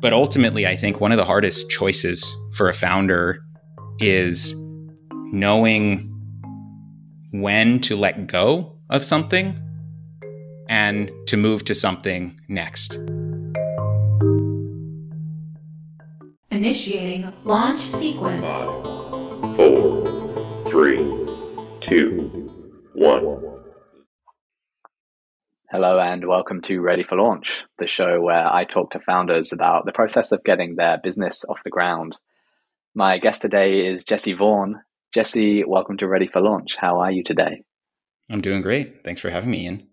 But ultimately, I think one of the hardest choices for a founder is knowing when to let go of something and to move to something next. Initiating launch sequence. Five, four, three, two, one. Hello, and welcome to Ready for Launch, the show where I talk to founders about the process of getting their business off the ground. My guest today is Jesse Vaughan. Jesse, welcome to Ready for Launch. How are you today? I'm doing great. Thanks for having me, Ian.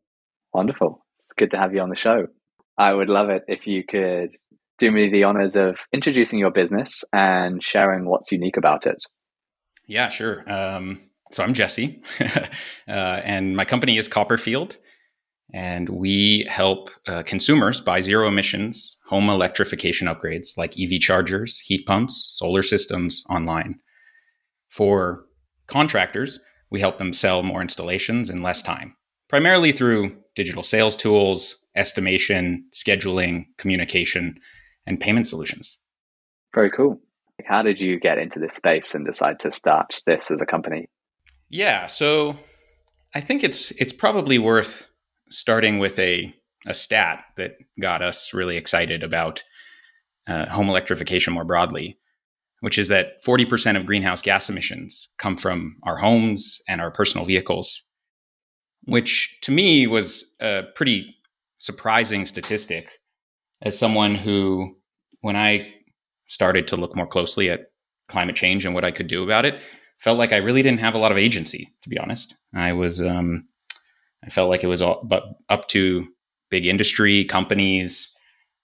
Wonderful. It's good to have you on the show. I would love it if you could do me the honors of introducing your business and sharing what's unique about it. Yeah, sure. Um, so I'm Jesse, uh, and my company is Kopperfield. And we help uh, consumers buy zero emissions home electrification upgrades like EV chargers, heat pumps, solar systems online. For contractors, we help them sell more installations in less time, primarily through digital sales tools, estimation, scheduling, communication, and payment solutions. Very cool. How did you get into this space and decide to start this as a company? Yeah, so I think it's it's probably worth starting with a, a stat that got us really excited about uh, home electrification more broadly, which is that 40% of greenhouse gas emissions come from our homes and our personal vehicles, which to me was a pretty surprising statistic as someone who, when I started to look more closely at climate change and what I could do about it, felt like I really didn't have a lot of agency, to be honest. I was um, I felt like it was all but up to big industry, companies,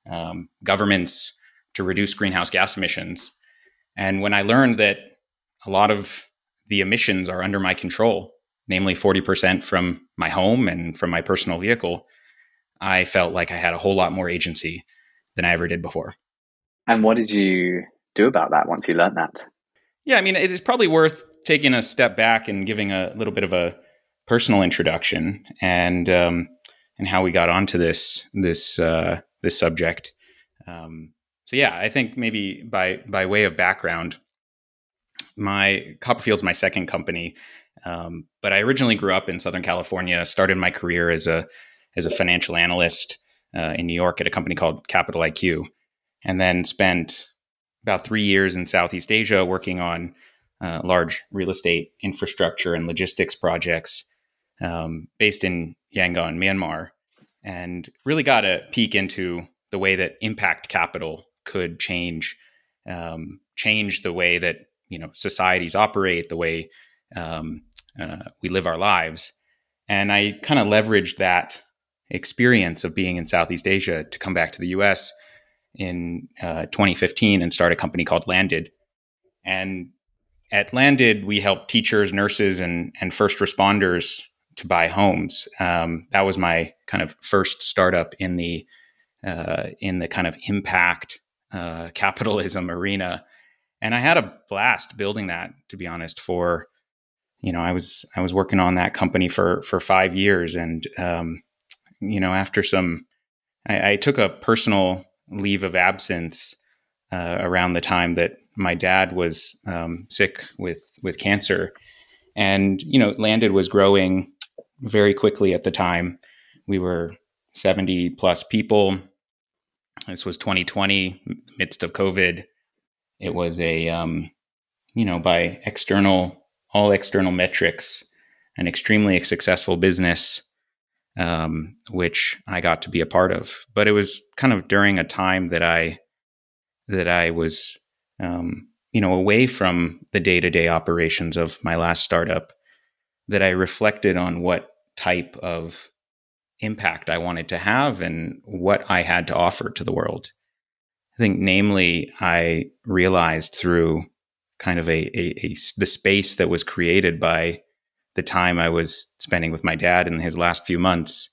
um, governments to reduce greenhouse gas emissions. And when I learned that a lot of the emissions are under my control, namely 40% from my home and from my personal vehicle, I felt like I had a whole lot more agency than I ever did before. And what did you do about that once you learned that? Yeah, I mean, it is probably worth taking a step back and giving a little bit of a personal introduction and um, and how we got onto this this uh, this subject. Um, so yeah, I think maybe by by way of background, my Kopperfield's my second company, um, but I originally grew up in Southern California. Started my career as a as a financial analyst uh, in New York at a company called Capital IQ, and then spent about three years in Southeast Asia working on uh, large real estate infrastructure and logistics projects um, based in Yangon, Myanmar, and really got a peek into the way that impact capital could change um, change the way that you know societies operate, the way um, uh, we live our lives, and I kind of leveraged that experience of being in Southeast Asia to come back to the U.S. in uh, 2015 and start a company called Landed, and at Landed we help teachers, nurses, and and first responders to buy homes. Um, that was my kind of first startup in the uh, in the kind of impact uh, capitalism arena, and I had a blast building that. To be honest, for you know, I was I was working on that company for for five years, and um, you know, after some, I, I, took a personal leave of absence uh, around the time that my dad was um, sick with with cancer, and you know, landed was growing very quickly at the time. We were 70 plus people. This was 2020, midst of COVID. It was a, um, you know, by external, all external metrics, an extremely successful business, um, which I got to be a part of. But it was kind of during a time that I, that I was, um, you know, away from the day to day operations of my last startup, that I reflected on what type of impact I wanted to have and what I had to offer to the world. I think, namely, I realized through kind of a, a, a, the space that was created by the time I was spending with my dad in his last few months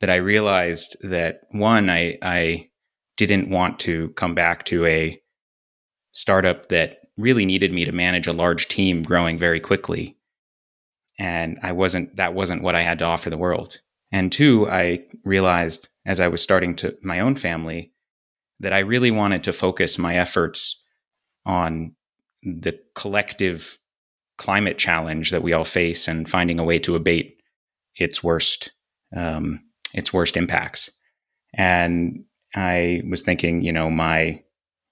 that I realized that one, I, I didn't want to come back to a startup that really needed me to manage a large team growing very quickly and I wasn't that wasn't what I had to offer the world. And two, I realized as I was starting to my own family that I really wanted to focus my efforts on the collective climate challenge that we all face and finding a way to abate its worst um, its worst impacts. And I was thinking, you know, my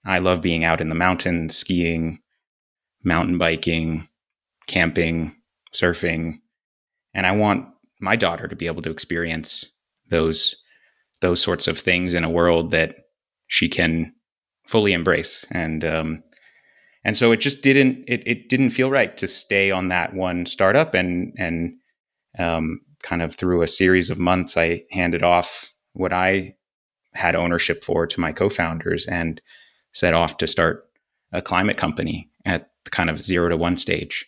I love being out in the mountains, skiing, mountain biking, camping, surfing, and I want my daughter to be able to experience those those sorts of things in a world that she can fully embrace. And um, and so it just didn't it, it didn't feel right to stay on that one startup and and um, kind of through a series of months i handed off what i had ownership for to my co-founders and set off to start a climate company at kind of zero to one stage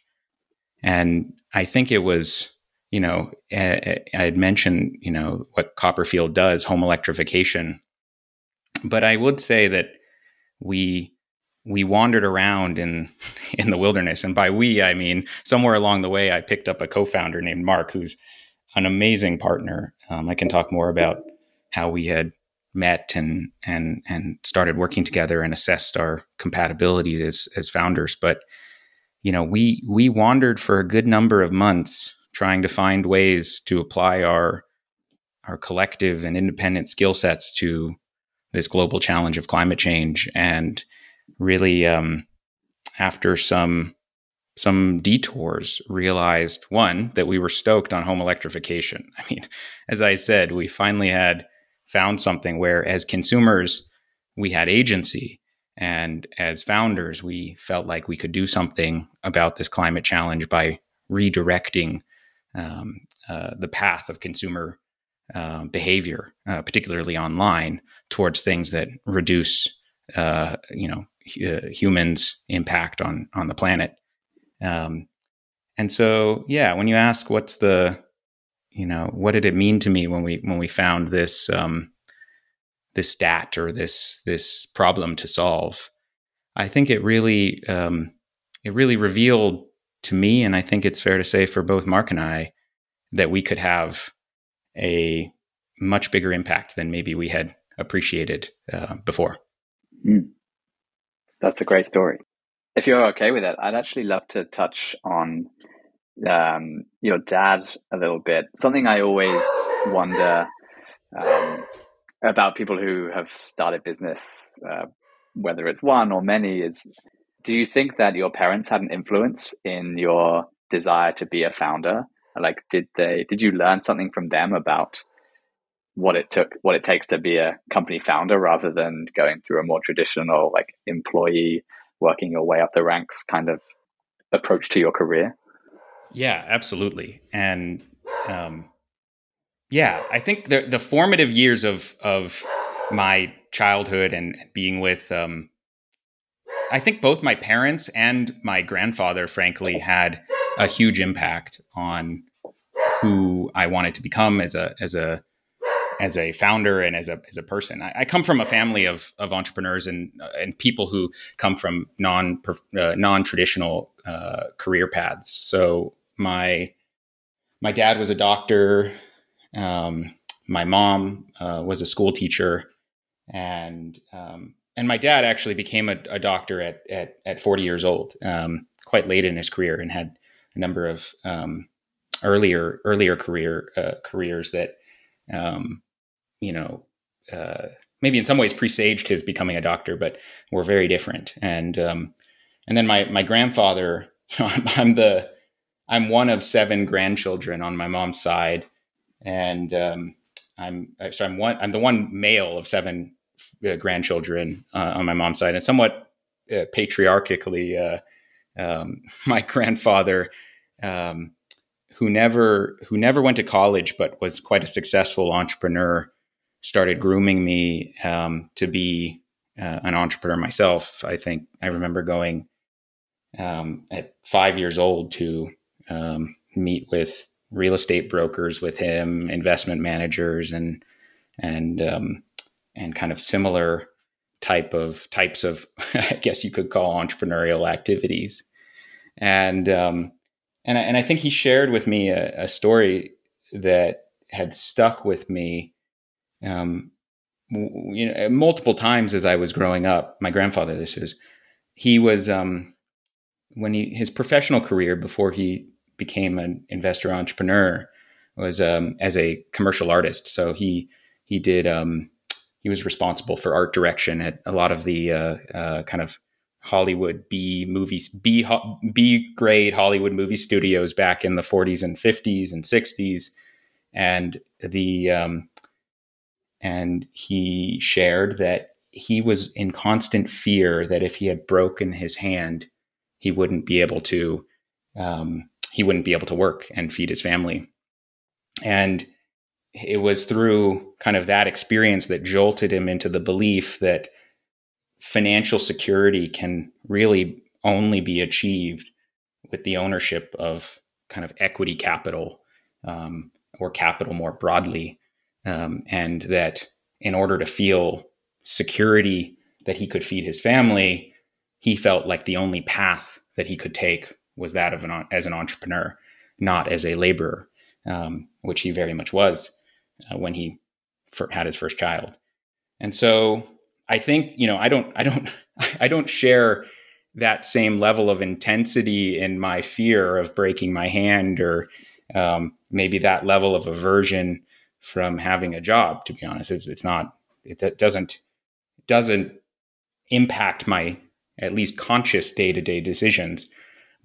and i think it was you know i had mentioned you know what Kopperfield does home electrification. But i would say that we we wandered around in in the wilderness. And by we i mean somewhere along the way i picked up a co-founder named mark who's an amazing partner. Um, i can talk more about how we had met and and and started working together and assessed our compatibility as as founders. But you know we we wandered for a good number of months trying to find ways to apply our our collective and independent skill sets to this global challenge of climate change. And really um, after some some detours realized one that we were stoked on home electrification. I mean as i said we finally had found something where as consumers we had agency and as founders we felt like we could do something about this climate challenge by redirecting um, uh, the path of consumer uh, behavior uh, particularly online towards things that reduce uh, you know uh, humans' impact on on the planet. Um, and so, yeah, when you ask what's the, you know, what did it mean to me when we when we found this um, this stat or this this problem to solve, I think it really um, it really revealed to me, and I think it's fair to say for both Mark and I, that we could have a much bigger impact than maybe we had appreciated uh, before. Mm. That's a great story. If you're okay with it, I'd actually love to touch on um, your dad a little bit. Something I always wonder um, about people who have started business, uh, whether it's one or many, is do you think that your parents had an influence in your desire to be a founder? Like, did they? Did you learn something from them about what it took what it takes to be a company founder rather than going through a more traditional like employee working your way up the ranks kind of approach to your career yeah absolutely and um, yeah i think the the formative years of of my childhood and being with um, i think both my parents and my grandfather frankly had a huge impact on who i wanted to become as a as a as a founder and as a as a person. I, I come from a family of of entrepreneurs and uh, and people who come from non uh, non traditional uh, career paths. So my my dad was a doctor. Um, my mom uh, was a school teacher, and um, and my dad actually became a, a doctor at, at at 40 years old, um, quite late in his career, and had a number of um, earlier earlier career uh, careers that um, you know, uh, maybe in some ways presaged his becoming a doctor, but were very different. And um, and then my my grandfather, I'm, the I'm one of seven grandchildren on my mom's side, and um, I'm uh, so I'm one I'm the one male of seven uh, grandchildren uh, on my mom's side, and somewhat uh, patriarchically, uh, um, my grandfather. Um, who never who never went to college but was quite a successful entrepreneur started grooming me um, to be uh, an entrepreneur myself. I think I remember going um, at five years old to um, meet with real estate brokers with him, investment managers, and and um, and kind of similar type of types of I guess you could call entrepreneurial activities. And um, and I, and I think he shared with me a, a story that had stuck with me um, you know, multiple times as I was growing up, my grandfather, this is, he was, um, when he, his professional career before he became an investor entrepreneur was, um, as a commercial artist. So he, he did, um, he was responsible for art direction at a lot of the, uh, uh, kind of Hollywood B movies, B, B grade Hollywood movie studios back in the 40s and 50s and 60s. And the, um, and he shared that he was in constant fear that if he had broken his hand, he wouldn't be able to um, he wouldn't be able to work and feed his family. And it was through kind of that experience that jolted him into the belief that financial security can really only be achieved with the ownership of kind of equity capital um, or capital more broadly um, and that in order to feel security that he could feed his family, he felt like the only path that he could take was that of an as an entrepreneur, not as a laborer, um, which he very much was uh, when he had his first child. And so I think you know I don't I don't I don't share that same level of intensity in my fear of breaking my hand or um, maybe that level of aversion from having a job. To be honest, it's it's not it doesn't doesn't impact my at least conscious day to day decisions,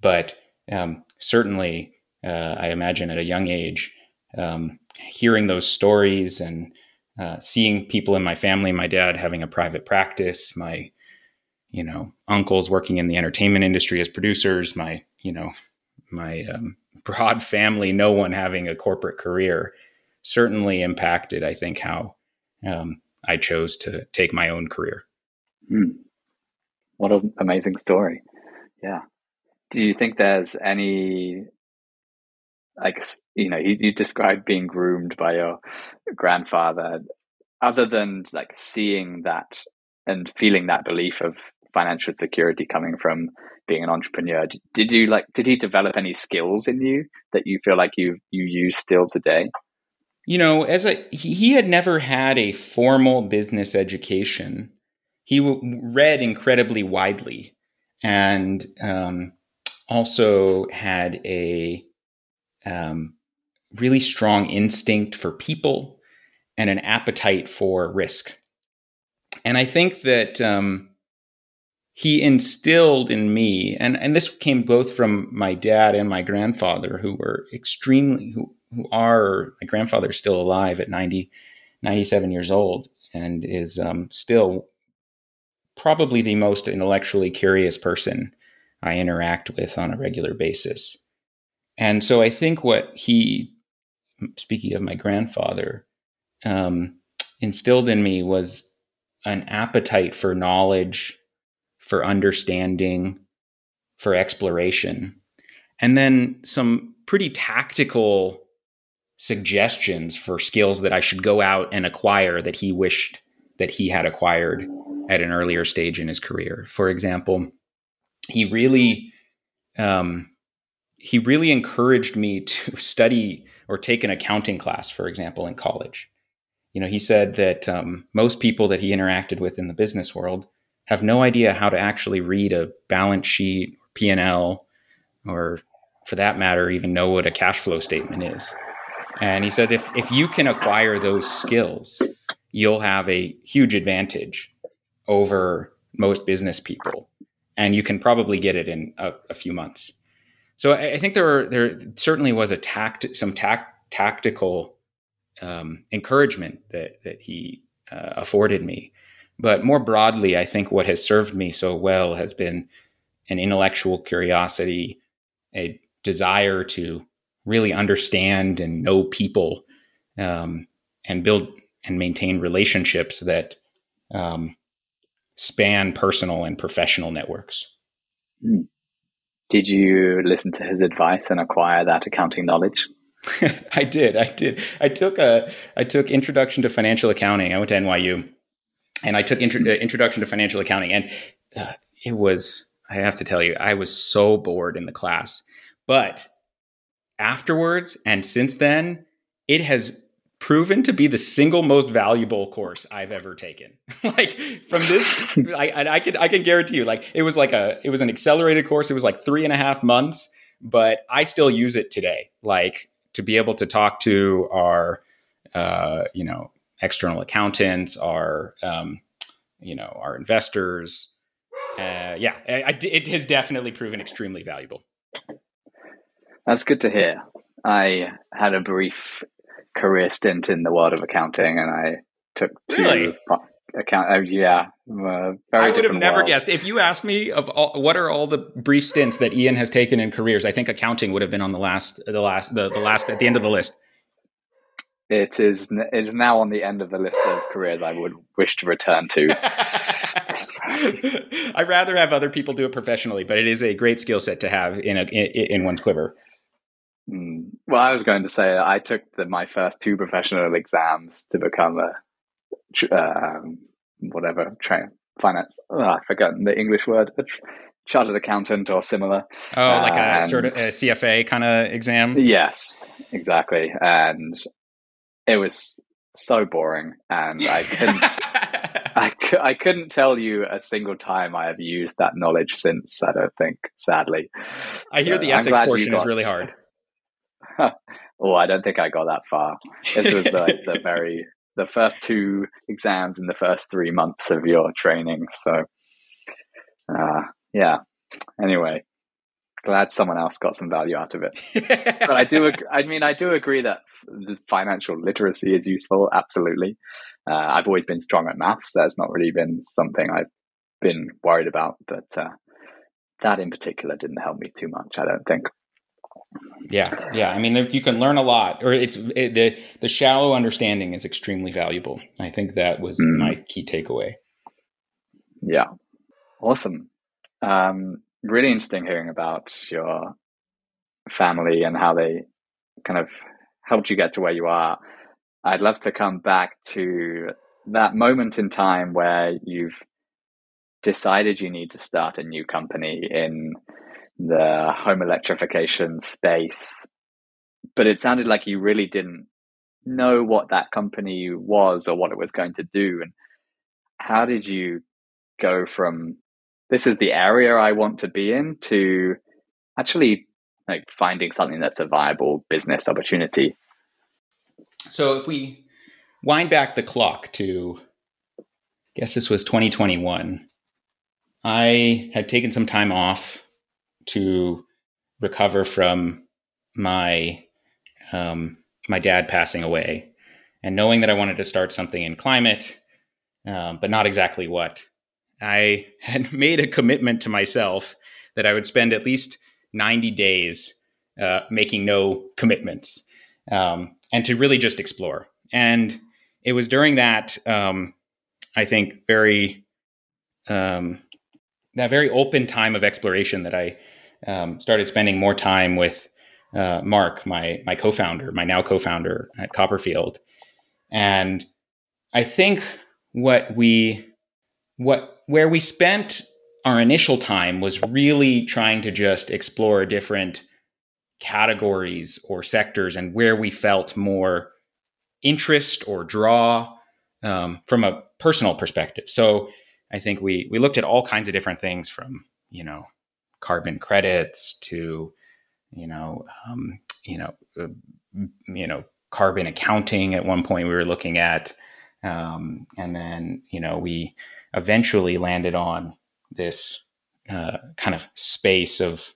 but um, certainly uh, I imagine at a young age, um, hearing those stories and uh, seeing people in my family, my dad having a private practice, my you know uncles working in the entertainment industry as producers, my you know my um, broad family, no one having a corporate career certainly impacted, I think, how um, I chose to take my own career. Mm. What an amazing story. Yeah. Do you think there's any, like, you know, you, you described being groomed by your grandfather, other than like seeing that and feeling that belief of financial security coming from being an entrepreneur did you like did he develop any skills in you that you feel like you you use still today you know, as a he had never had a formal business education. He read incredibly widely, and um, also had a um, really strong instinct for people and an appetite for risk. And I think that um, he instilled in me, and, and this came both from my dad and my grandfather, who were extremely, who who are my grandfather is still alive at 90 97 years old and is um, still probably the most intellectually curious person I interact with on a regular basis. And so I think what he, speaking of my grandfather, um, instilled in me was an appetite for knowledge, for understanding, for exploration, and then some pretty tactical suggestions for skills that I should go out and acquire that he wished that he had acquired at an earlier stage in his career. For example, he really um, he really encouraged me to study or take an accounting class, for example, in college. You know, he said that um, most people that he interacted with in the business world have no idea how to actually read a balance sheet, P and L, or for that matter, even know what a cash flow statement is. And he said, if, if you can acquire those skills, you'll have a huge advantage over most business people. And you can probably get it in a, a few months. So I, I, think there there certainly was a tact, some tact, tactical um, encouragement that, that he uh, afforded me. But more broadly, I think what has served me so well has been an intellectual curiosity, a desire to really understand and know people um, and build and maintain relationships that um, span personal and professional networks. Hmm. Did you listen to his advice and acquire that accounting knowledge? I did. I did. I took a I took introduction to financial accounting. I went to NYU, and I took intro, uh, introduction to financial accounting, and uh, it was. I have to tell you, I was so bored in the class, but afterwards and since then, it has proven to be the single most valuable course I've ever taken. like from this, I, I can I can guarantee you, like it was like a it was an accelerated course. It was like three and a half months, but I still use it today. Like to be able to talk to our, uh, you know, external accountants, our, um, you know, our investors. Uh, yeah, I, I, it has definitely proven extremely valuable. That's good to hear. I had a brief career stint in the world of accounting, and I took two Really? account. Uh, yeah, uh, very. I would have never world. guessed. If you asked me of all, what are all the brief stints that Ian has taken in careers, I think accounting would have been on the last, the last, the, the last at the end of the list. It is. It is now on the end of the list of careers I would wish to return to. I'd rather have other people do it professionally, but it is a great skill set to have in a in, in one's quiver. Mm. Well, I was going to say I took the, my first two professional exams to become a um, whatever train finance. Oh, I've forgotten the English word. A chartered accountant or similar. Oh, like a sort of a CFA kind of exam. Yes, exactly. And it was so boring, and I couldn't. I, I couldn't tell you a single time I have used that knowledge since. I don't think, sadly. I hear the ethics portion is really hard. Oh, I don't think I got that far. This was like the very the first two exams in the first three months of your training. So, uh, yeah. Anyway, glad someone else got some value out of it. But I do. Ag- I mean, I do agree that the financial literacy is useful. Absolutely. Uh, I've always been strong at maths. That's not really been something I've been worried about, but uh, that in particular didn't help me too much. I don't think. Yeah, yeah. I mean, you can learn a lot, or it's it, the the shallow understanding is extremely valuable. I think that was Mm. my key takeaway. Yeah. Awesome. Um, really interesting hearing about your family and how they kind of helped you get to where you are. I'd love to come back to that moment in time where you've decided you need to start a new company in the home electrification space, but it sounded like you really didn't know what that company was or what it was going to do. And how did you go from this is the area I want to be in to actually like finding something that's a viable business opportunity. So if we wind back the clock to, I guess this was 2021, I had taken some time off to recover from my um, my dad passing away, and knowing that I wanted to start something in climate, um, but not exactly what. I had made a commitment to myself that I would spend at least 90 days uh, making no commitments um, and to really just explore. And it was during that, um, I think, very um, that very open time of exploration that I um, started spending more time with uh, Mark, my my co-founder, my now co-founder at Kopperfield, and I think what we what where we spent our initial time was really trying to just explore different categories or sectors and where we felt more interest or draw um, from a personal perspective. So I think we we looked at all kinds of different things from you know carbon credits to you know um, you know uh, you know carbon accounting. At one point, we were looking at, um, and then you know we eventually landed on this uh, kind of space of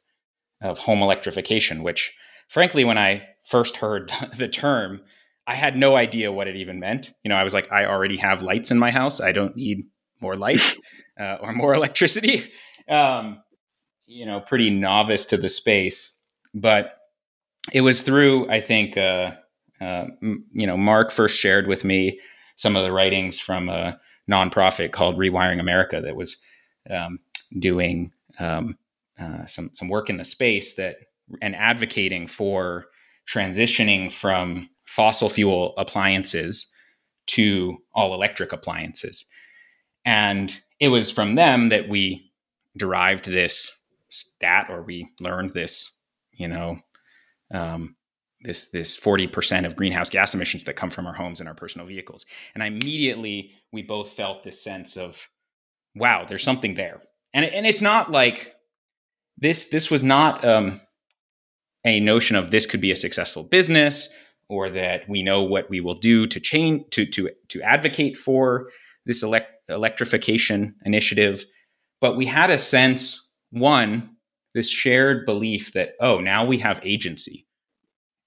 of home electrification, which frankly, when I first heard the term, I had no idea what it even meant. You know, I was like, I already have lights in my house. I don't need more lights uh, or more electricity. Um, you know, pretty novice to the space, but it was through, I think, uh, uh, m- you know, Mark first shared with me some of the writings from a nonprofit called Rewiring America that was um, doing um, uh, some some work in the space that and advocating for transitioning from fossil fuel appliances to all electric appliances. And it was from them that we derived this stat or we learned this, you know, um, this this 40% of greenhouse gas emissions that come from our homes and our personal vehicles. And immediately we both felt this sense of, wow, there's something there. And and it's not like this this was not um, a notion of this could be a successful business or that we know what we will do to change to to to advocate for this elect- electrification initiative but we had a sense one this shared belief that oh now we have agency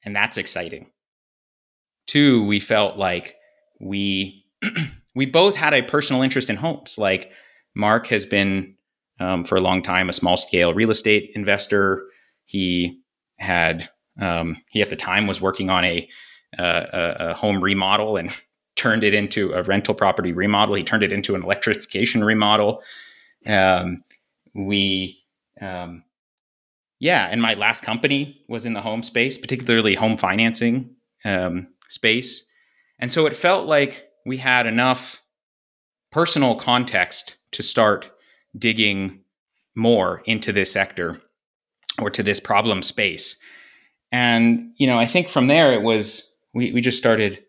and that's exciting two we felt like we we both had a personal interest in homes like mark has been um, for a long time a small scale real estate investor he had um, he at the time was working on a, uh, a home remodel and turned it into a rental property remodel. He turned it into an electrification remodel. Um, we, um, yeah, and my last company was in the home space, particularly home financing um, space, and so it felt like we had enough personal context to start digging more into this sector or to this problem space. And, you know, I think from there it was, we, we just started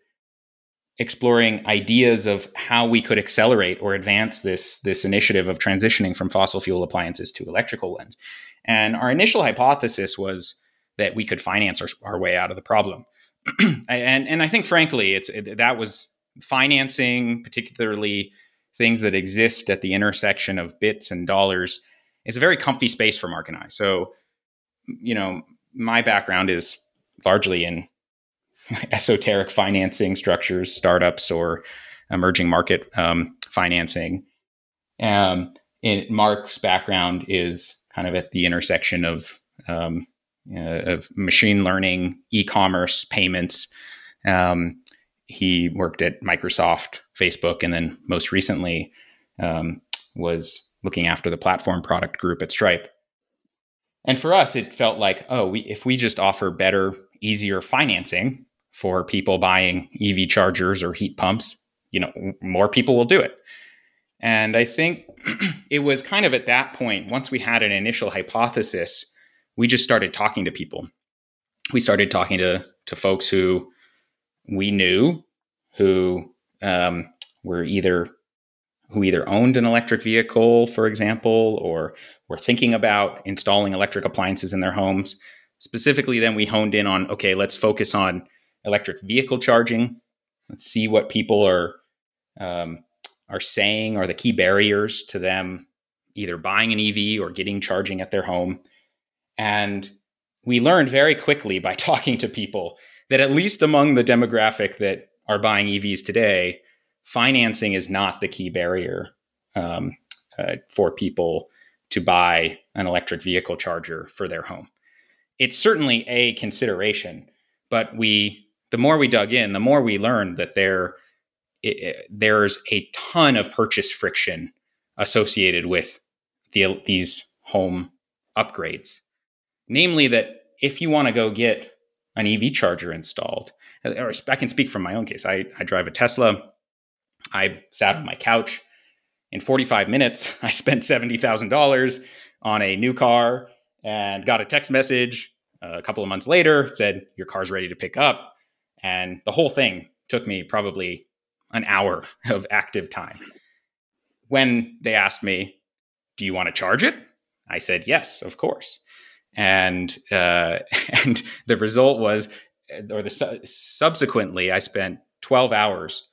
exploring ideas of how we could accelerate or advance this, this initiative of transitioning from fossil fuel appliances to electrical ones. And our initial hypothesis was that we could finance our, our way out of the problem. and, and I think, frankly, it's it, that was financing, particularly things that exist at the intersection of bits and dollars, is a very comfy space for Mark and I. So you know, my background is largely in esoteric financing structures, startups, or emerging market um, financing. Um, and Mark's background is kind of at the intersection of um, uh, of machine learning, e-commerce, payments. Um, he worked at Microsoft, Facebook, and then most recently um, was looking after the platform product group at Stripe. And for us, it felt like, oh, we, if we just offer better, easier financing for people buying EV chargers or heat pumps, you know, more people will do it. And I think it was kind of at that point, once we had an initial hypothesis, we just started talking to people. We started talking to to folks who we knew, who um, were either who either owned an electric vehicle, for example, or were thinking about installing electric appliances in their homes. Specifically, then we honed in on okay, let's focus on electric vehicle charging. Let's see what people are um, are saying are the key barriers to them either buying an EV or getting charging at their home. And we learned very quickly by talking to people that at least among the demographic that are buying EVs today, financing is not the key barrier um, uh, for people to buy an electric vehicle charger for their home. It's certainly a consideration, but we the more we dug in, the more we learned that there it, there's a ton of purchase friction associated with the, these home upgrades. Namely, that if you want to go get an EV charger installed, uh, or I can speak from my own case. I, I drive a Tesla. I sat on my couch. In 45 minutes, I spent $70,000 on a new car and got a text message uh, a couple of months later said, Your car's ready to pick up. And the whole thing took me probably an hour of active time. When they asked me, Do you want to charge it? I said, Yes, of course. And, uh, and the result was, or the su- subsequently, I spent 12 hours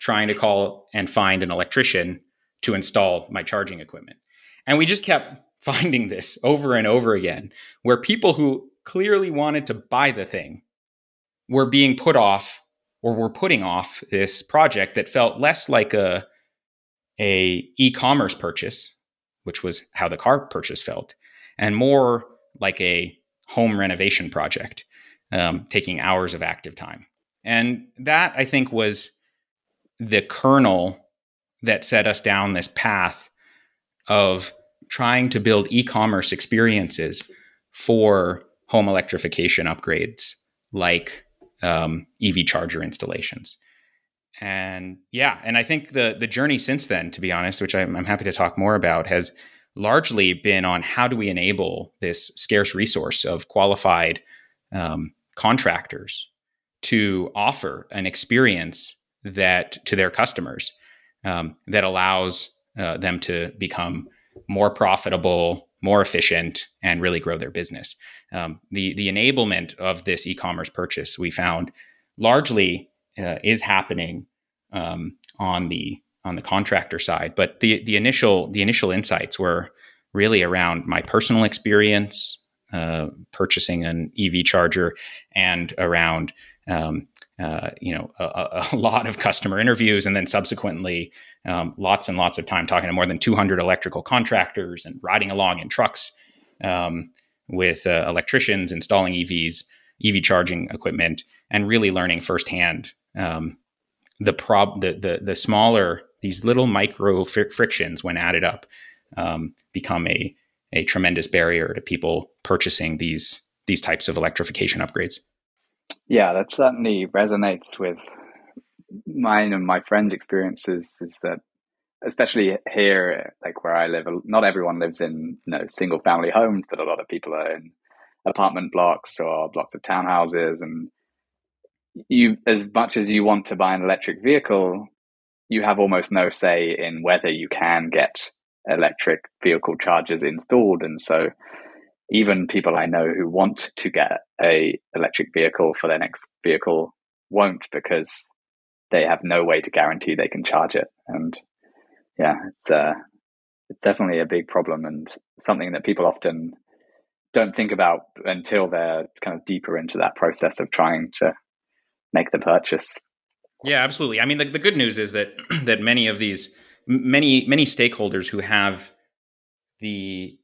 trying to call and find an electrician to install my charging equipment. And we just kept finding this over and over again, where people who clearly wanted to buy the thing were being put off or were putting off this project that felt less like a, a e-commerce purchase, which was how the car purchase felt, and more like a home renovation project, um, taking hours of active time. And that I think was the kernel that set us down this path of trying to build e-commerce experiences for home electrification upgrades like um, EV charger installations. And yeah, and I think the the journey since then, to be honest, which I'm, I'm happy to talk more about, has largely been on how do we enable this scarce resource of qualified um, contractors to offer an experience that to their customers um, that allows uh, them to become more profitable, more efficient, and really grow their business. Um, the the enablement of this e-commerce purchase we found largely uh, is happening um, on the on the contractor side, but the the initial the initial insights were really around my personal experience uh, purchasing an EV charger and around um, uh, you know a, a, lot of customer interviews and then subsequently um, lots and lots of time talking to more than 200 electrical contractors and riding along in trucks um, with uh, electricians installing EVs, EV charging equipment, and really learning firsthand um, the prob the, the the smaller these little micro fr- frictions when added up um, become a a tremendous barrier to people purchasing these these types of electrification upgrades. Yeah, that certainly resonates with mine and my friends' experiences. Is that especially here, like where I live, not everyone lives in you know single family homes, but a lot of people are in apartment blocks or blocks of townhouses, and you as much as you want to buy an electric vehicle, you have almost no say in whether you can get electric vehicle chargers installed. And so even people I know who want to get a electric vehicle for their next vehicle won't because they have no way to guarantee they can charge it. And yeah, it's uh, it's definitely a big problem and something that people often don't think about until they're kind of deeper into that process of trying to make the purchase. Yeah, absolutely. I mean, the, the good news is that that many of these many many stakeholders who have the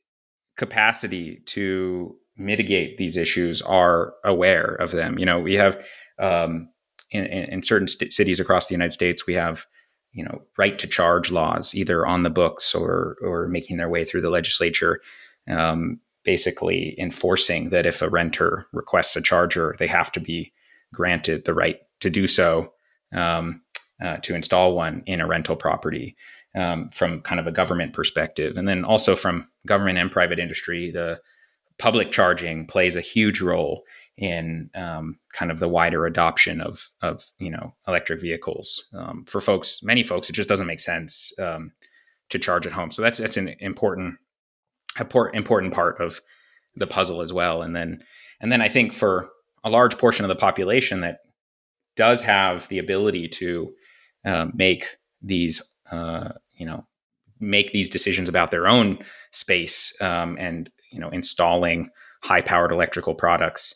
capacity to mitigate these issues are aware of them. You know, we have um, in, in, certain st- cities across the United States, we have you know right to charge laws either on the books or or making their way through the legislature, um, basically enforcing that if a renter requests a charger, they have to be granted the right to do so. Um, uh, to install one in a rental property um, from kind of a government perspective. And then also from government and private industry, the public charging plays a huge role in um, kind of the wider adoption of, of you know, electric vehicles. Um, for folks, many folks, it just doesn't make sense um, to charge at home. So that's, that's an important, important part of the puzzle as well. And then, and then I think for a large portion of the population that does have the ability to uh, make these, uh, you know, make these decisions about their own space um, and you know installing high powered electrical products.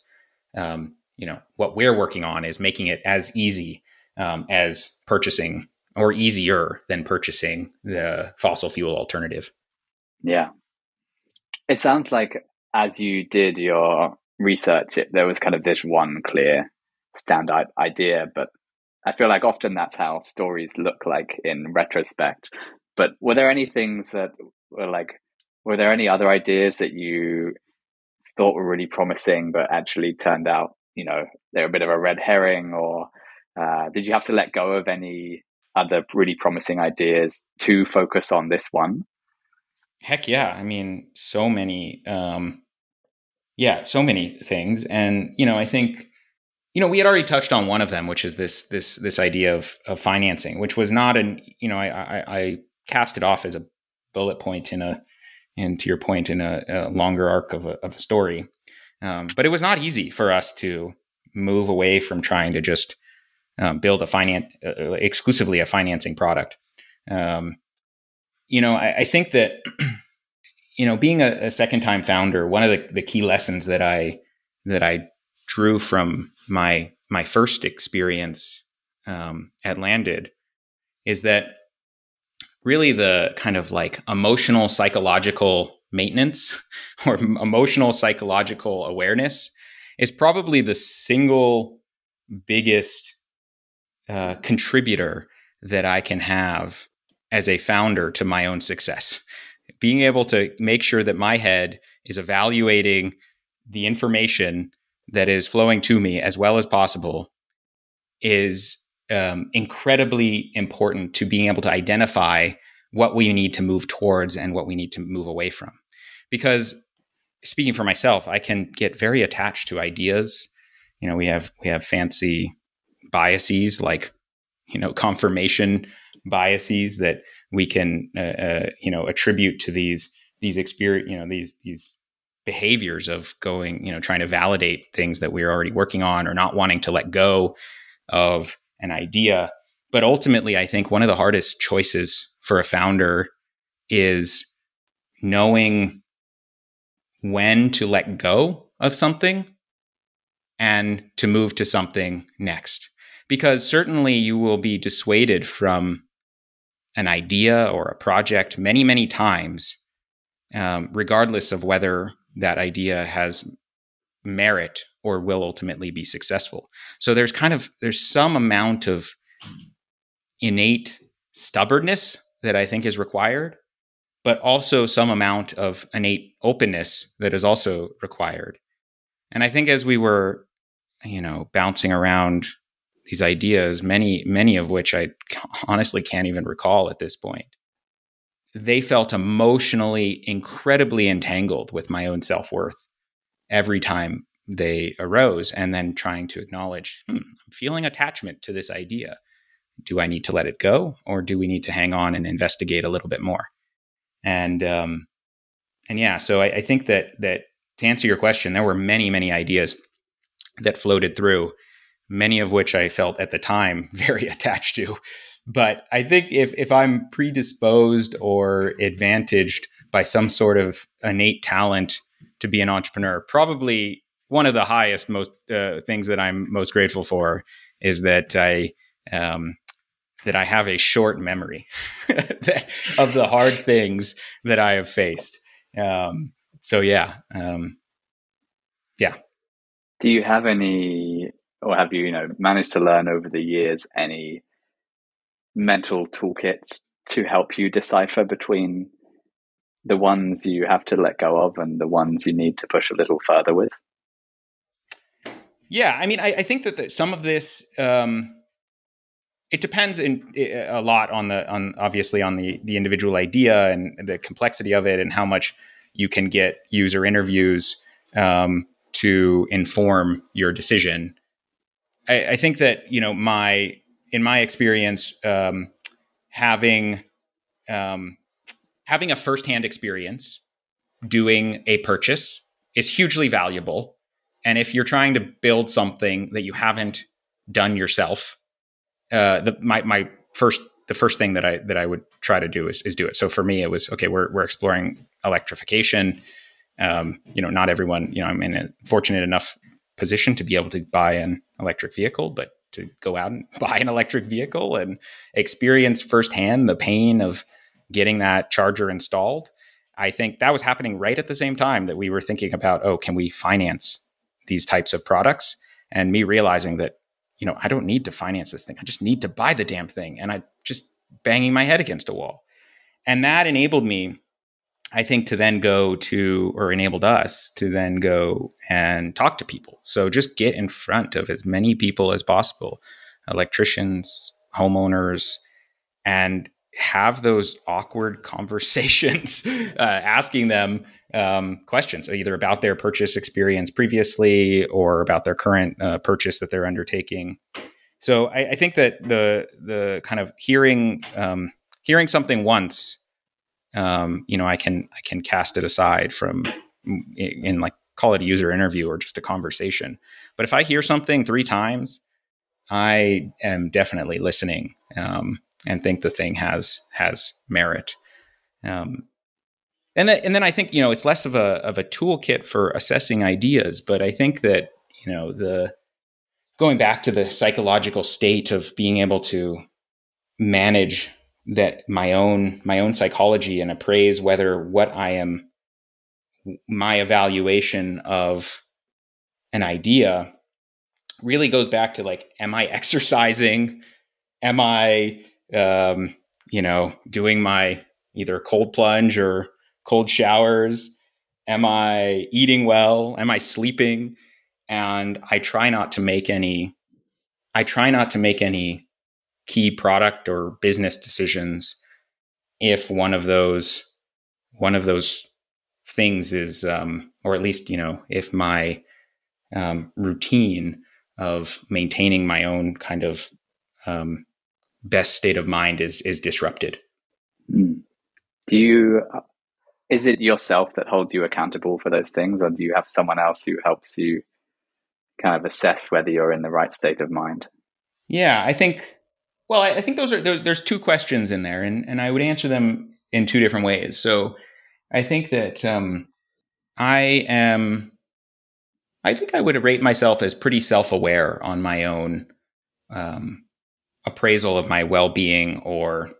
Um, you know what we're working on is making it as easy um, as purchasing or easier than purchasing the fossil fuel alternative. Yeah, it sounds like as you did your research, it, there was kind of this one clear standout idea, but I feel like often that's how stories look like in retrospect. But were there any things that were like, were there any other ideas that you thought were really promising, but actually turned out, you know, they're a bit of a red herring? Or uh, did you have to let go of any other really promising ideas to focus on this one? Heck yeah. I mean, so many, um, yeah, so many things. And, you know, I think you know, we had already touched on one of them, which is this this this idea of of financing, which was not an you know I I, I cast it off as a bullet point in a and to your point in a, a longer arc of a, of a story, um, but it was not easy for us to move away from trying to just um, build a finance uh, exclusively a financing product. Um, you know, I, I, think that you know being a, a second time founder, one of the, the key lessons that I that I drew from my my first experience um, at Landed is that really the kind of like emotional psychological maintenance or emotional psychological awareness is probably the single biggest uh, contributor that I can have as a founder to my own success. Being able to make sure that my head is evaluating the information that is flowing to me as well as possible is um, incredibly important to being able to identify what we need to move towards and what we need to move away from. Because speaking for myself, I can get very attached to ideas you know we have we have fancy biases like you know confirmation biases that we can uh, uh, you know attribute to these these experience you know these these behaviors of going you know trying to validate things that we're already working on or not wanting to let go of an idea. But ultimately i think one of the hardest choices for a founder is knowing when to let go of something and to move to something next. Because certainly you will be dissuaded from an idea or a project many, many times, um, regardless of whether that idea has merit or will ultimately be successful. So there's kind of there's some amount of innate stubbornness that I think is required, but also some amount of innate openness that is also required. And I think as we were, you know, bouncing around these ideas, many many of which I honestly can't even recall at this point. They felt emotionally incredibly entangled with my own self worth every time they arose, and then trying to acknowledge, hmm, I'm feeling attachment to this idea. Do I need to let it go, or do we need to hang on and investigate a little bit more? And um, and yeah, so I, I think that that to answer your question, there were many many ideas that floated through many of which I felt at the time very attached to. But I think if, if I'm predisposed or advantaged by some sort of innate talent to be an entrepreneur, probably one of the highest most uh, things that I'm most grateful for is that I um, that I have a short memory of the hard things that I have faced. Um, so yeah, um, yeah. Do you have any or have you, you know, managed to learn over the years any mental toolkits to help you decipher between the ones you have to let go of and the ones you need to push a little further with? Yeah, I mean, I, I think that the, some of this um, it depends in, a lot on the on obviously on the the individual idea and the complexity of it and how much you can get user interviews um, to inform your decision. I, I think that you know my in my experience, um, having um, having a firsthand experience doing a purchase is hugely valuable. And if you're trying to build something that you haven't done yourself, uh, the, my my first the first thing that I that I would try to do is, is do it. So for me, it was okay. We're we're exploring electrification. Um, you know, not everyone. You know, I'm in a fortunate enough position to be able to buy an electric vehicle, but to go out and buy an electric vehicle and experience firsthand the pain of getting that charger installed. I think that was happening right at the same time that we were thinking about, oh, can we finance these types of products? And me realizing that, you know, I don't need to finance this thing. I just need to buy the damn thing. And I just banging my head against a wall. And that enabled me I think to then go to, or enabled us to then go and talk to people. So just get in front of as many people as possible, electricians, homeowners, and have those awkward conversations, uh, asking them um, questions either about their purchase experience previously or about their current uh, purchase that they're undertaking. So I, I, think that the the kind of hearing um, hearing something once um, you know, I can I can cast it aside from in, in like call it a user interview or just a conversation. But if I hear something three times, I am definitely listening um, and think the thing has has merit. Um, and then and then I think you know it's less of a of a toolkit for assessing ideas, but I think that you know the going back to the psychological state of being able to manage that my own my own psychology and appraise whether what I am my evaluation of an idea really goes back to like am I exercising am I um, you know doing my either cold plunge or cold showers. Am I eating well? Am I sleeping? And I try not to make any I try not to make any key product or business decisions if one of those one of those things is um, or at least you know if my um, routine of maintaining my own kind of um, best state of mind is is disrupted. Mm. Do you? Is it yourself that holds you accountable for those things, or do you have someone else who helps you kind of assess whether you're in the right state of mind? Yeah, I think. Well, I, I think those are there's two questions in there, and and I would answer them in two different ways. So, I think that um, I am. I think I would rate myself as pretty self-aware on my own um, appraisal of my well-being or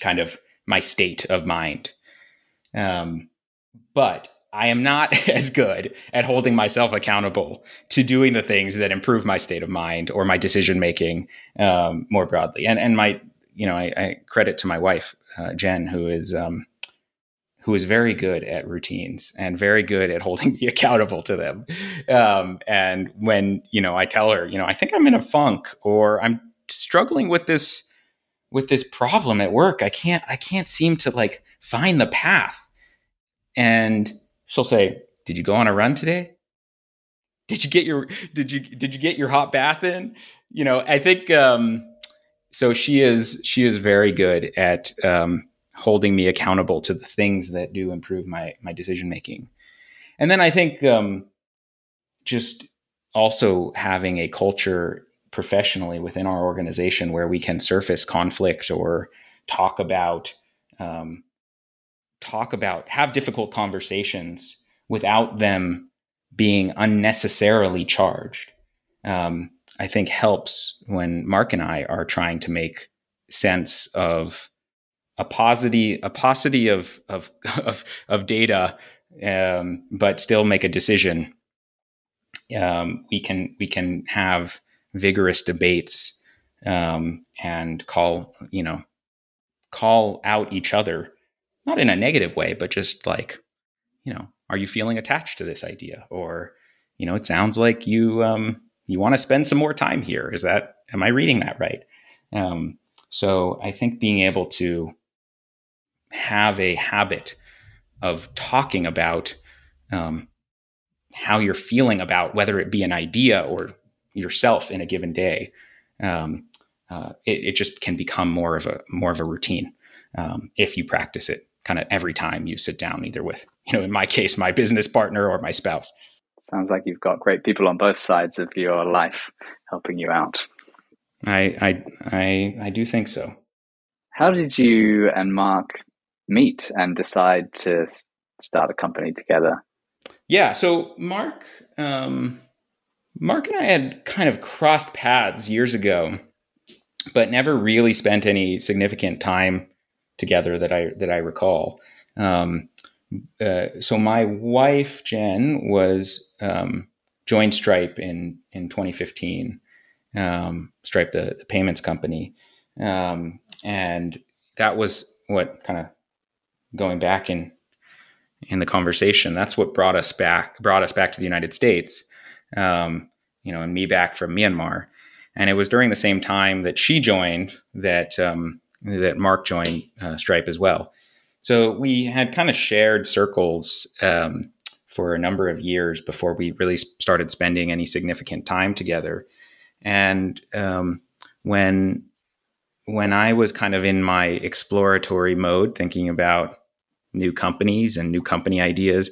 kind of my state of mind. Um, but I am not as good at holding myself accountable to doing the things that improve my state of mind or my decision making um, more broadly. And and my you know I, I credit to my wife uh, Jen who is um, who is very good at routines and very good at holding me accountable to them. Um, and when you know I tell her you know I think I'm in a funk or I'm struggling with this with this problem at work, I can't I can't seem to like find the path. And she'll say, "Did you go on a run today? Did you get your did you did you get your hot bath in?" You know, I think um so she is she is very good at um holding me accountable to the things that do improve my my decision making. And then I think um just also having a culture professionally within our organization where we can surface conflict or talk about um, talk about have difficult conversations without them being unnecessarily charged um, i think helps when mark and i are trying to make sense of a paucity a paucity of of of, of data um, but still make a decision. Um, we can we can have vigorous debates um, and call you know call out each other not in a negative way but just like you know are you feeling attached to this idea? Or you know it sounds like you um, you want to spend some more time here. Is that am i reading that right? Um, so i think being able to have a habit of talking about um, how you're feeling about whether it be an idea or yourself in a given day, um, uh, it, it, just can become more of a more of a routine um, if you practice it kind of every time you sit down, either with you know, in my case, my business partner or my spouse. Sounds like you've got great people on both sides of your life helping you out. I I I, I do think so. How did you and Mark meet and decide to start a company together? Yeah, so Mark um, Mark and I had kind of crossed paths years ago, but never really spent any significant time together that I that I recall. Um, uh, so my wife Jen was um, joined Stripe in in 2015. Um, Stripe, the, the payments company, um, and that was what kind of going back in in the conversation. That's what brought us back brought us back to the United States um, you know, and me back from Myanmar. And it was during the same time that she joined that um, that Mark joined uh, Stripe as well. So we had kind of shared circles um, for a number of years before we really started spending any significant time together. And um, when when I was kind of in my exploratory mode, thinking about new companies and new company ideas,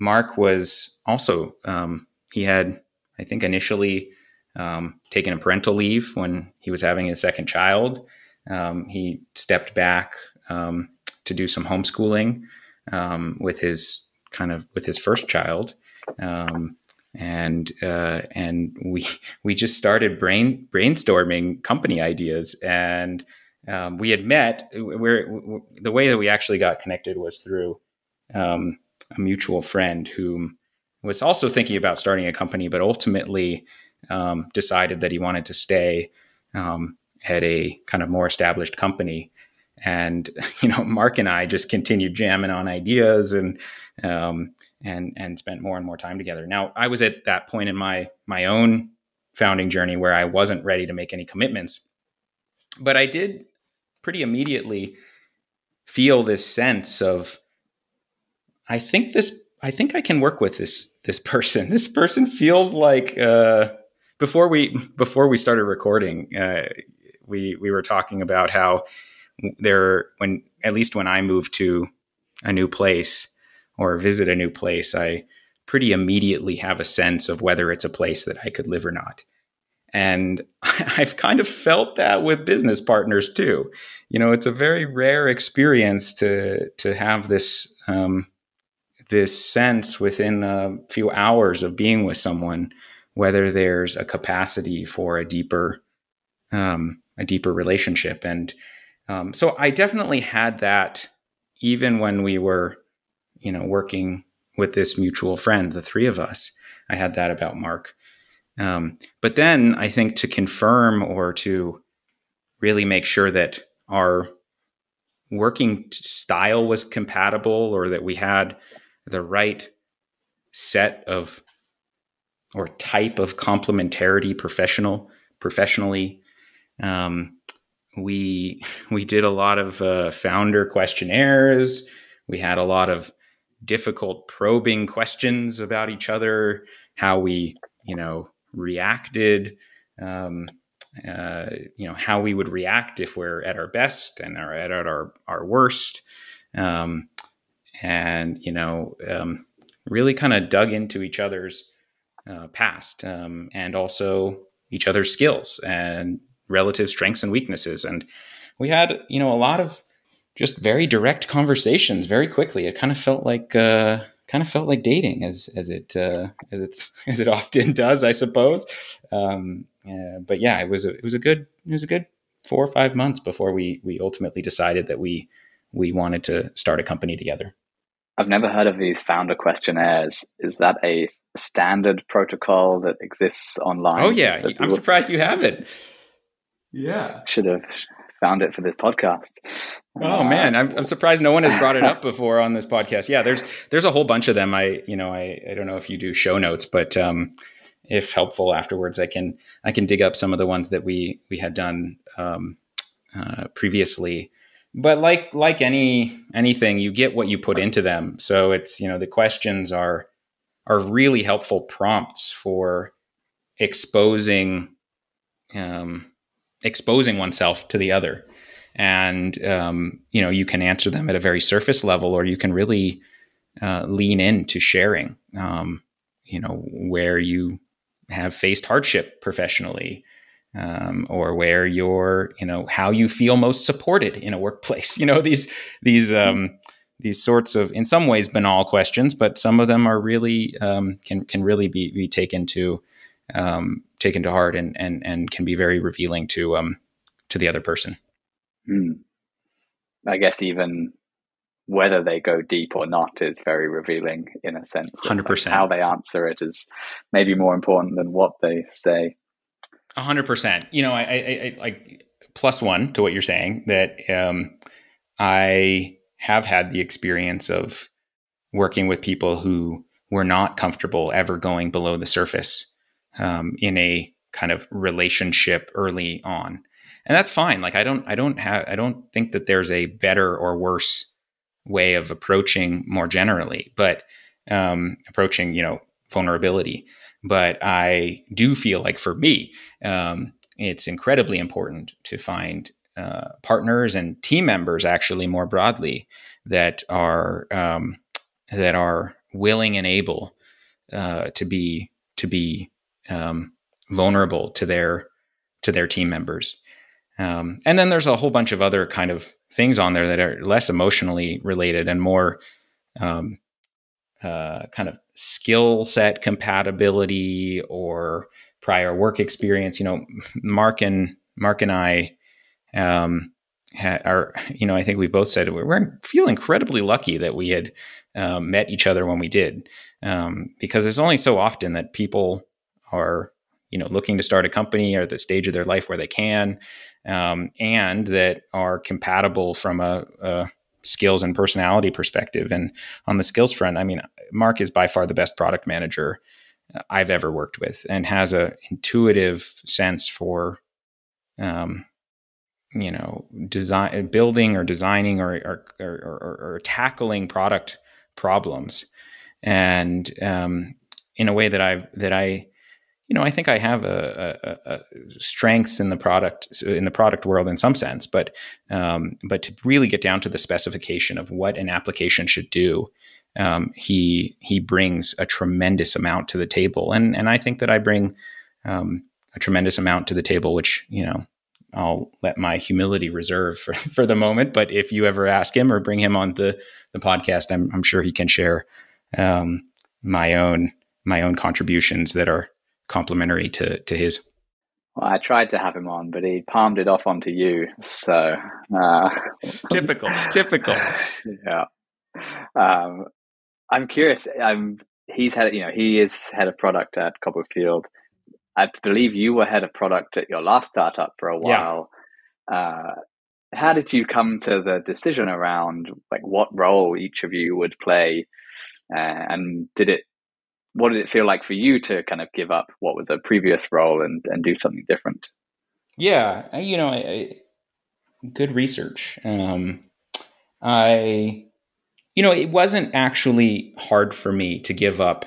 Mark was also um, he had, I think, initially um, taken a parental leave when he was having his second child. Um, he stepped back um, to do some homeschooling um, with his kind of with his first child, um, and uh, and we we just started brain brainstorming company ideas and. Um, we had met. Where the way that we actually got connected was through a mutual friend whom was also thinking about starting a company, but ultimately um, decided that he wanted to stay um, at a kind of more established company. And you know, Mark and I just continued jamming on ideas and um, and and spent more and more time together. Now, I was at that point in my my own founding journey where I wasn't ready to make any commitments, but I did pretty immediately feel this sense of I think this I think I can work with this this person. This person feels like uh, before we before we started recording, uh, we we were talking about how there when at least when I move to a new place or visit a new place, I pretty immediately have a sense of whether it's a place that I could live or not. And I've kind of felt that with business partners too. You know, it's a very rare experience to to have this um, this sense within a few hours of being with someone whether there's a capacity for a deeper um, a deeper relationship. And um, so I definitely had that even when we were, you know, working with this mutual friend, the three of us. I had that about Mark. Um, but then I think to confirm or to really make sure that our working style was compatible or that we had the right set of or type of complementarity professional professionally um, we we did a lot of uh, founder questionnaires. We had a lot of difficult probing questions about each other how we you know reacted um, uh, you know how we would react if we're at our best and are at our our worst. Um, and you know um, really kind of dug into each other's uh, past um, and also each other's skills and relative strengths and weaknesses. And we had, you know, a lot of just very direct conversations very quickly. It kind of felt like, uh, kind of felt like dating as, as it, uh, as it's, as it often does, I suppose. Um, uh, but yeah, it was a, it was a good, it was a good four or five months before we, we ultimately decided that we, we wanted to start a company together. I've never heard of these founder questionnaires. Is that a standard protocol that exists online? Oh yeah, I'm surprised you haven't. Yeah, should have found it for this podcast. Oh uh, man, I'm, I'm surprised no one has brought it up before on this podcast. Yeah, there's there's a whole bunch of them. I you know I I don't know if you do show notes, but um, if helpful afterwards, I can I can dig up some of the ones that we we had done um, uh, previously but like like any anything you get what you put into them. So it's you know the questions are are really helpful prompts for exposing um, exposing oneself to the other. And um, you know you can answer them at a very surface level or you can really uh, lean into sharing um, you know where you have faced hardship professionally um, or where you're, you know, how you feel most supported in a workplace. You know, these these um, these sorts of, in some ways, banal questions, but some of them are really um, can can really be, be taken to um, taken to heart and and and can be very revealing to um, to the other person. Mm. I guess even whether they go deep or not is very revealing in a sense. Hundred percent. How they answer it is maybe more important than what they say hundred percent. You know, I, I, like plus one to what you're saying that um, I have had the experience of working with people who were not comfortable ever going below the surface um, in a kind of relationship early on, and that's fine. Like I don't, I don't have, I don't think that there's a better or worse way of approaching more generally, but um, approaching, you know, vulnerability. But I do feel like for me, um, it's incredibly important to find uh, partners and team members, actually more broadly, that are um, that are willing and able uh, to be to be um, vulnerable to their to their team members. Um, and then there's a whole bunch of other kind of things on there that are less emotionally related and more um, uh, kind of skill set compatibility or prior work experience. You know, Mark and Mark and I um, ha- are, you know, I think we both said we we're feel incredibly lucky that we had um, met each other when we did, um, because there's only so often that people are, you know, looking to start a company or the stage of their life where they can, um, and that are compatible from a, a skills and personality perspective. And on the skills front, I mean, Mark is by far the best product manager I've ever worked with, and has a intuitive sense for, um, you know, design, building or designing or or, or, or, or tackling product problems, and um, in a way that I that I, you know, I think I have a, a, a, strengths in the product in the product world in some sense, but um, but to really get down to the specification of what an application should do, um, he he brings a tremendous amount to the table, and and I think that I bring um, a tremendous amount to the table, which you know I'll let my humility reserve for, for the moment. But if you ever ask him or bring him on the the podcast, I'm I'm sure he can share um, my own my own contributions that are complementary to to his. Well, I tried to have him on, but he palmed it off onto you. So uh, typical, typical. Yeah. Um, I'm curious. I'm he's had you know he is head of product at Kopperfield. I believe you were head of product at your last startup for a while. Yeah. Uh, how did you come to the decision around like what role each of you would play, uh, and did it what did it feel like for you to kind of give up what was a previous role and, and do something different? Yeah, you know, I, I, good research. Um, I, you know, it wasn't actually hard for me to give up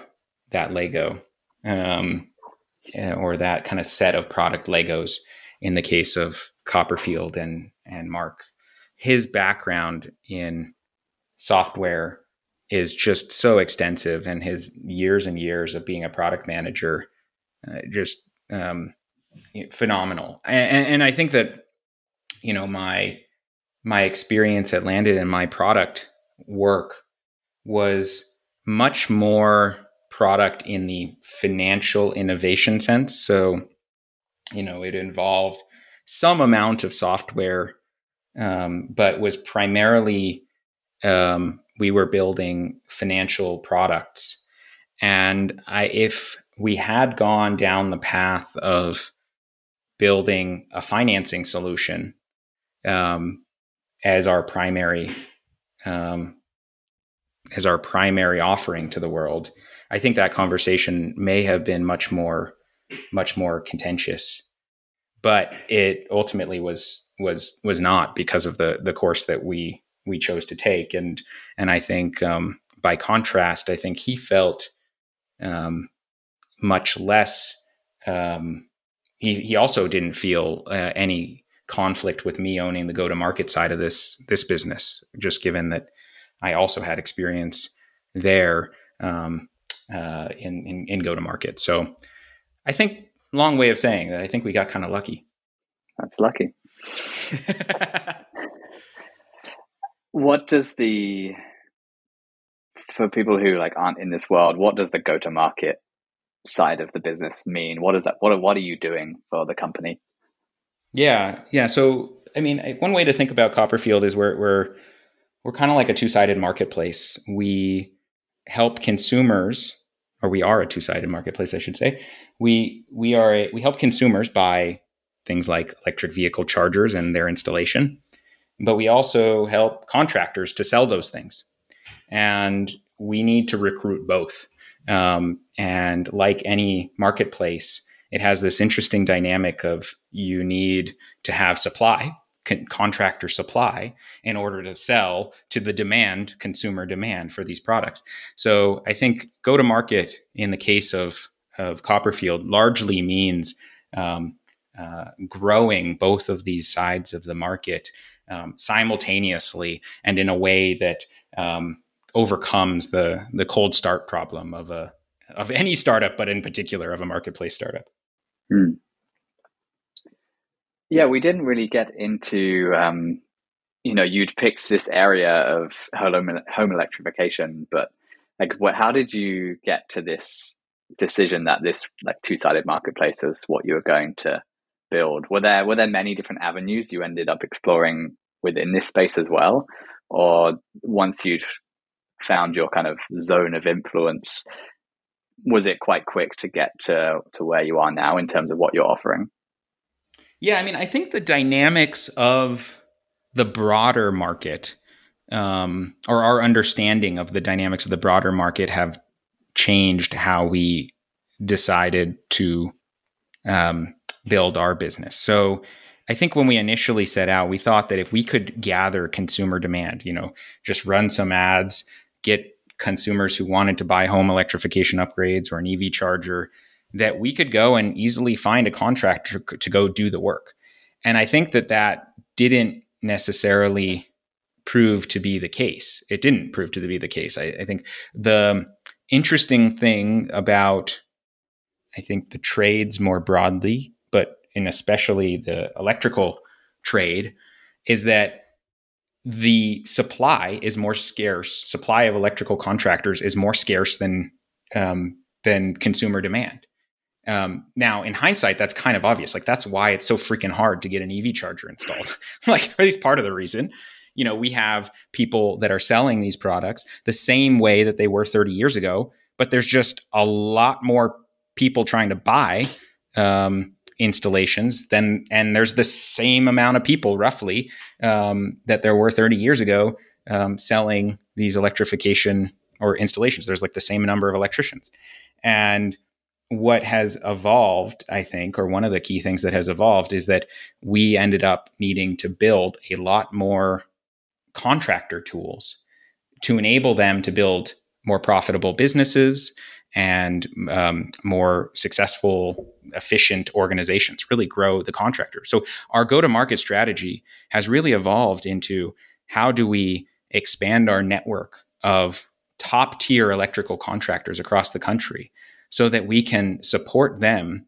that Lego um, eh, or that kind of set of product Legos in the case of Kopperfield and and Mark. His background in software is just so extensive and his years and years of being a product manager uh, just um, phenomenal. And, and, i think that you know my my experience at landed and my product work was much more product in the financial innovation sense. So you know it involved some amount of software um, but was primarily um, we were building financial products. And I, if we had gone down the path of building a financing solution um, as our primary um, as our primary offering to the world, I think that conversation may have been much more much more contentious. But it ultimately was was was not because of the the course that we we chose to take. And and I think um, by contrast, I think he felt um, much less. Um, he he also didn't feel uh, any conflict with me owning the go to market side of this this business, just given that I also had experience there um, uh, in, in in go to market. So I think long way of saying that I think we got kind of lucky. That's lucky. what does the for people who like aren't in this world what does the go to market side of the business mean? What is that what what are you doing for the company? Yeah yeah so i mean one way to think about kopperfield is we're we're we're kind of like a two-sided marketplace. We help consumers or we are a two-sided marketplace i should say. We we are a, we help consumers buy things like electric vehicle chargers and their installation but we also help contractors to sell those things. And we need to recruit both. Um, and like any marketplace, it has this interesting dynamic of you need to have supply, con- contractor supply, in order to sell to the demand, consumer demand for these products. So I think go to market in the case of, of Kopperfield largely means um, uh, growing both of these sides of the market um, simultaneously and in a way that um, overcomes the the cold start problem of a of any startup, but in particular of a marketplace startup. Hmm. Yeah, we didn't really get into. Um, you know, you'd picked this area of home home electrification, but like, what? How did you get to this decision that this like two sided marketplace is what you were going to build? Were there were there many different avenues you ended up exploring within this space as well? Or once you'd found your kind of zone of influence, was it quite quick to get to, to where you are now in terms of what you're offering? Yeah, I mean, I think the dynamics of the broader market um, or our understanding of the dynamics of the broader market have changed how we decided to um, build our business. So I think when we initially set out, we thought that if we could gather consumer demand, you know, just run some ads, get consumers who wanted to buy home electrification upgrades or an EV charger, that we could go and easily find a contractor to go do the work. And I think that that didn't necessarily prove to be the case. It didn't prove to be the case. I, I think the interesting thing about, I think the trades more broadly, in especially the electrical trade, is that the supply is more scarce. Supply of electrical contractors is more scarce than um, than consumer demand. Um, now, in hindsight, that's kind of obvious. Like that's why it's so freaking hard to get an EV charger installed. like, at least part of the reason. You know, we have people that are selling these products the same way that they were 30 years ago, but there's just a lot more people trying to buy um, installations then and there's the same amount of people roughly um, that there were 30 years ago um, selling these electrification or installations. There's like the same number of electricians, and what has evolved, I think, or one of the key things that has evolved is that we ended up needing to build a lot more contractor tools to enable them to build more profitable businesses and um, more successful, efficient organizations, really grow the contractor. So, our go to market strategy has really evolved into how do we expand our network of top tier electrical contractors across the country so that we can support them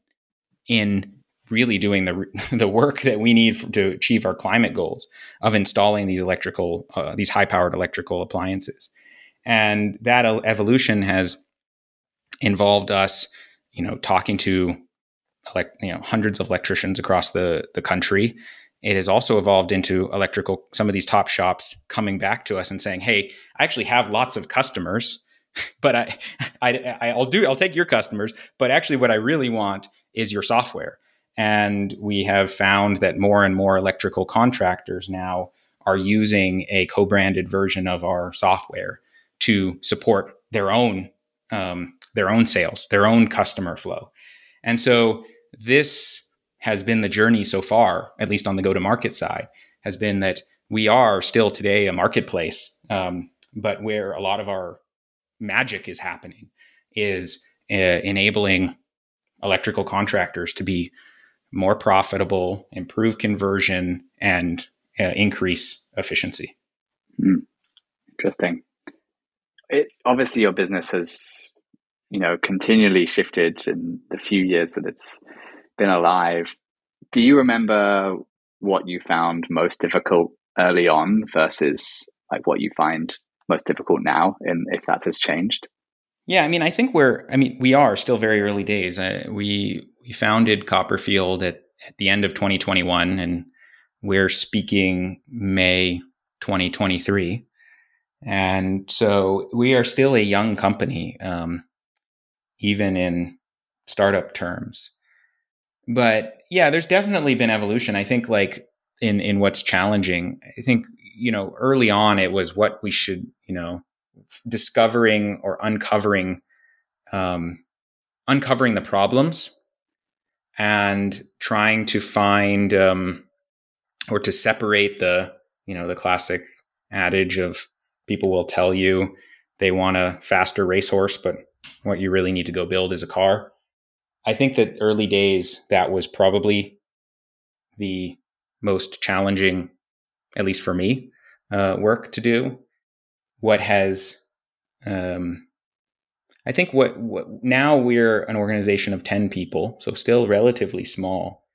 in really doing the the work that we need for, to achieve our climate goals of installing these electrical uh, these high powered electrical appliances and that evolution has involved us you know talking to like you know hundreds of electricians across the the country it has also evolved into electrical some of these top shops coming back to us and saying hey i actually have lots of customers but I, I, I'll do, I'll take your customers. But actually, what I really want is your software. And we have found that more and more electrical contractors now are using a co-branded version of our software to support their own um, their own sales, their own customer flow. And so this has been the journey so far, at least on the go-to-market side, has been that we are still today a marketplace, um, but where a lot of our magic is happening is uh, enabling electrical contractors to be more profitable, improve conversion, and uh, increase efficiency. Mm. Interesting. It, obviously, your business has, you know, continually shifted in the few years that it's been alive. Do you remember what you found most difficult early on versus like what you find most difficult now, and if that has changed? Yeah, I mean, I think we're, I mean, we are still very early days. Uh, we we founded Kopperfield at, at the end of 2021, and we're speaking May 2023, and so we are still a young company, um, even in startup terms. But yeah, there's definitely been evolution. I think, like in in what's challenging, I think you know, early on, it was what we should, you know, discovering or uncovering, um, uncovering the problems and trying to find um, or to separate the, you know, the classic adage of people will tell you they want a faster racehorse, but what you really need to go build is a car. I think that early days, that was probably the most challenging at least for me, uh, work to do. What has, um, I think, what, what now we're an organization of ten people, so still relatively small,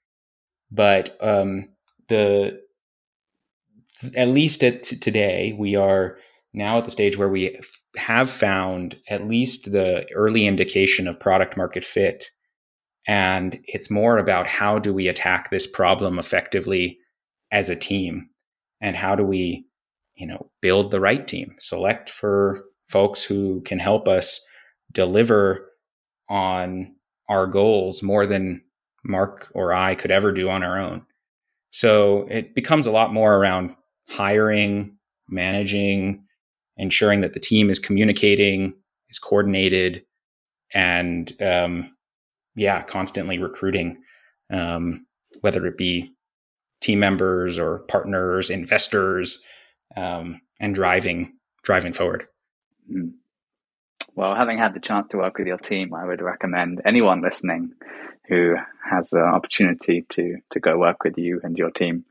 but um, the at least at today we are now at the stage where we have found at least the early indication of product market fit. And it's more about how do we attack this problem effectively as a team? And how do we you know build the right team? Select for folks who can help us deliver on our goals more than mark or i could ever do on our own. So it becomes a lot more around hiring managing ensuring that the team is communicating is coordinated and um, yeah constantly recruiting um, whether it be team members or partners, investors, um, and driving driving forward. Hmm. Well, having had the chance to work with your team, I would recommend anyone listening who has the opportunity to to go work with you and your team.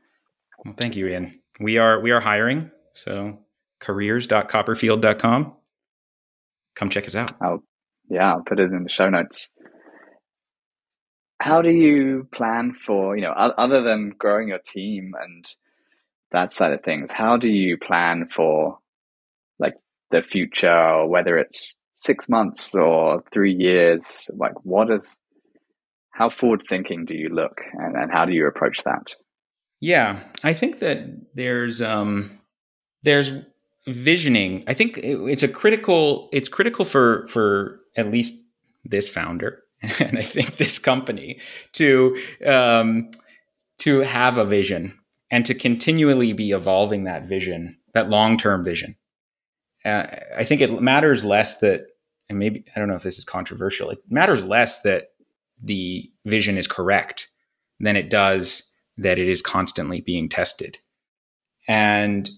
Well, thank you, Ian. We are we are hiring, so careers.kopperfield.com. Come check us out. I'll yeah, I'll put it in the show notes. How do you plan for, you know, other than growing your team and that side of things, how do you plan for like the future or whether it's six months or three years? Like what is how forward thinking do you look and, and how do you approach that? Yeah, I think that there's um there's visioning. I think it's a critical it's critical for for at least this founder and I think this company to um, to have a vision and to continually be evolving that vision, that long term vision. Uh, I think it matters less that, and maybe I don't know if this is controversial. It matters less that the vision is correct than it does that it is constantly being tested. And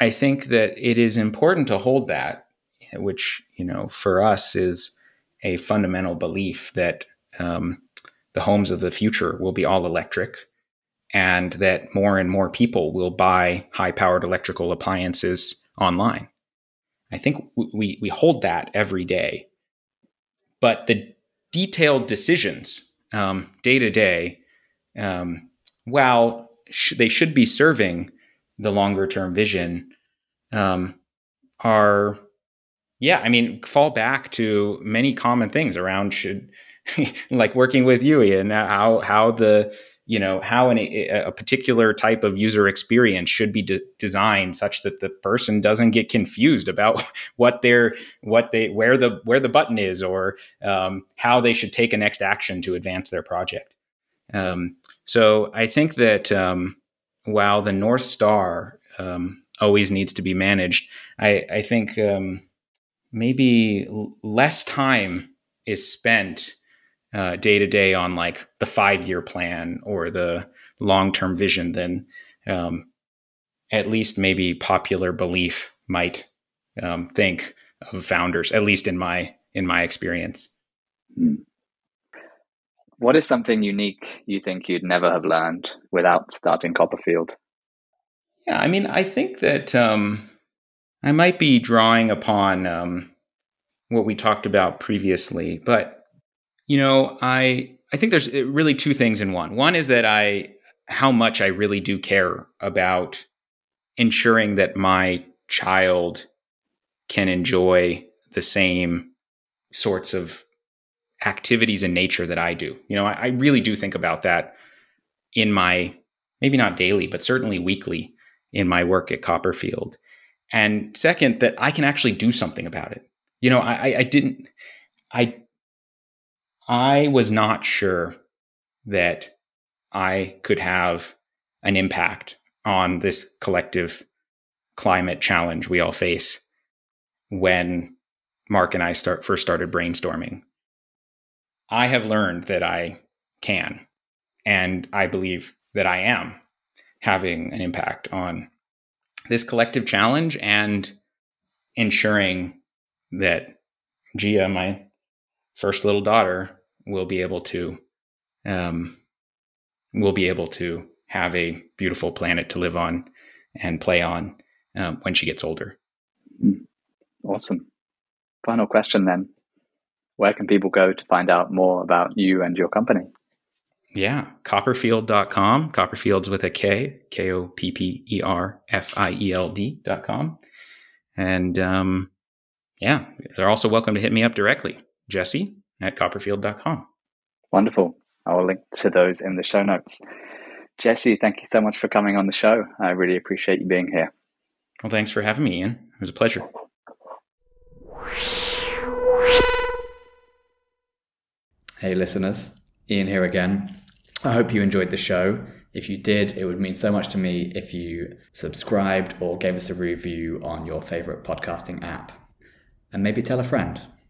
I think that it is important to hold that, which you know for us is a fundamental belief that um, the homes of the future will be all electric and that more and more people will buy high powered electrical appliances online. I think we, we hold that every day. But the detailed decisions day to day, while sh- they should be serving the longer term vision, um, are yeah, I mean, fall back to many common things around should like working with you, and how how the you know how an, a particular type of user experience should be de- designed such that the person doesn't get confused about what they're what they where the where the button is or um, how they should take a next action to advance their project. Um, so I think that um, while the north star um, always needs to be managed, I, I think um, maybe less time is spent day to day on like the five year plan or the long term vision than um, at least maybe popular belief might um, think of founders. At least in my in my experience. Hmm. What is something unique you think you'd never have learned without starting Kopperfield? Yeah, I mean, I think that um, I might be drawing upon um, what we talked about previously, but you know, I I think there's uh, really two things in one. One is that I how much I really do care about ensuring that my child can enjoy the same sorts of activities in nature that I do. You know, I, I really do think about that in my maybe not daily, but certainly weekly in my work at Kopperfield. And second, that I can actually do something about it. You know, I, I didn't, I, I was not sure that I could have an impact on this collective climate challenge we all face when Mark and I start first started brainstorming. I have learned that I can, and I believe that I am having an impact on this collective challenge and ensuring that Gia, my first little daughter, will be able to um, will be able to have a beautiful planet to live on and play on um, when she gets older. Awesome. Final question then. Where can people go to find out more about you and your company? Yeah, kopperfield.com. Kopperfields with a K, K O P P E R F I E L D.com. And um, yeah, they're also welcome to hit me up directly, Jesse at kopperfield.com. Wonderful. I will link to those in the show notes. Jesse, thank you so much for coming on the show. I really appreciate you being here. Well, thanks for having me, Ian. It was a pleasure. Hey, listeners. Ian here again. I hope you enjoyed the show. If you did, it would mean so much to me if you subscribed or gave us a review on your favorite podcasting app and maybe tell a friend.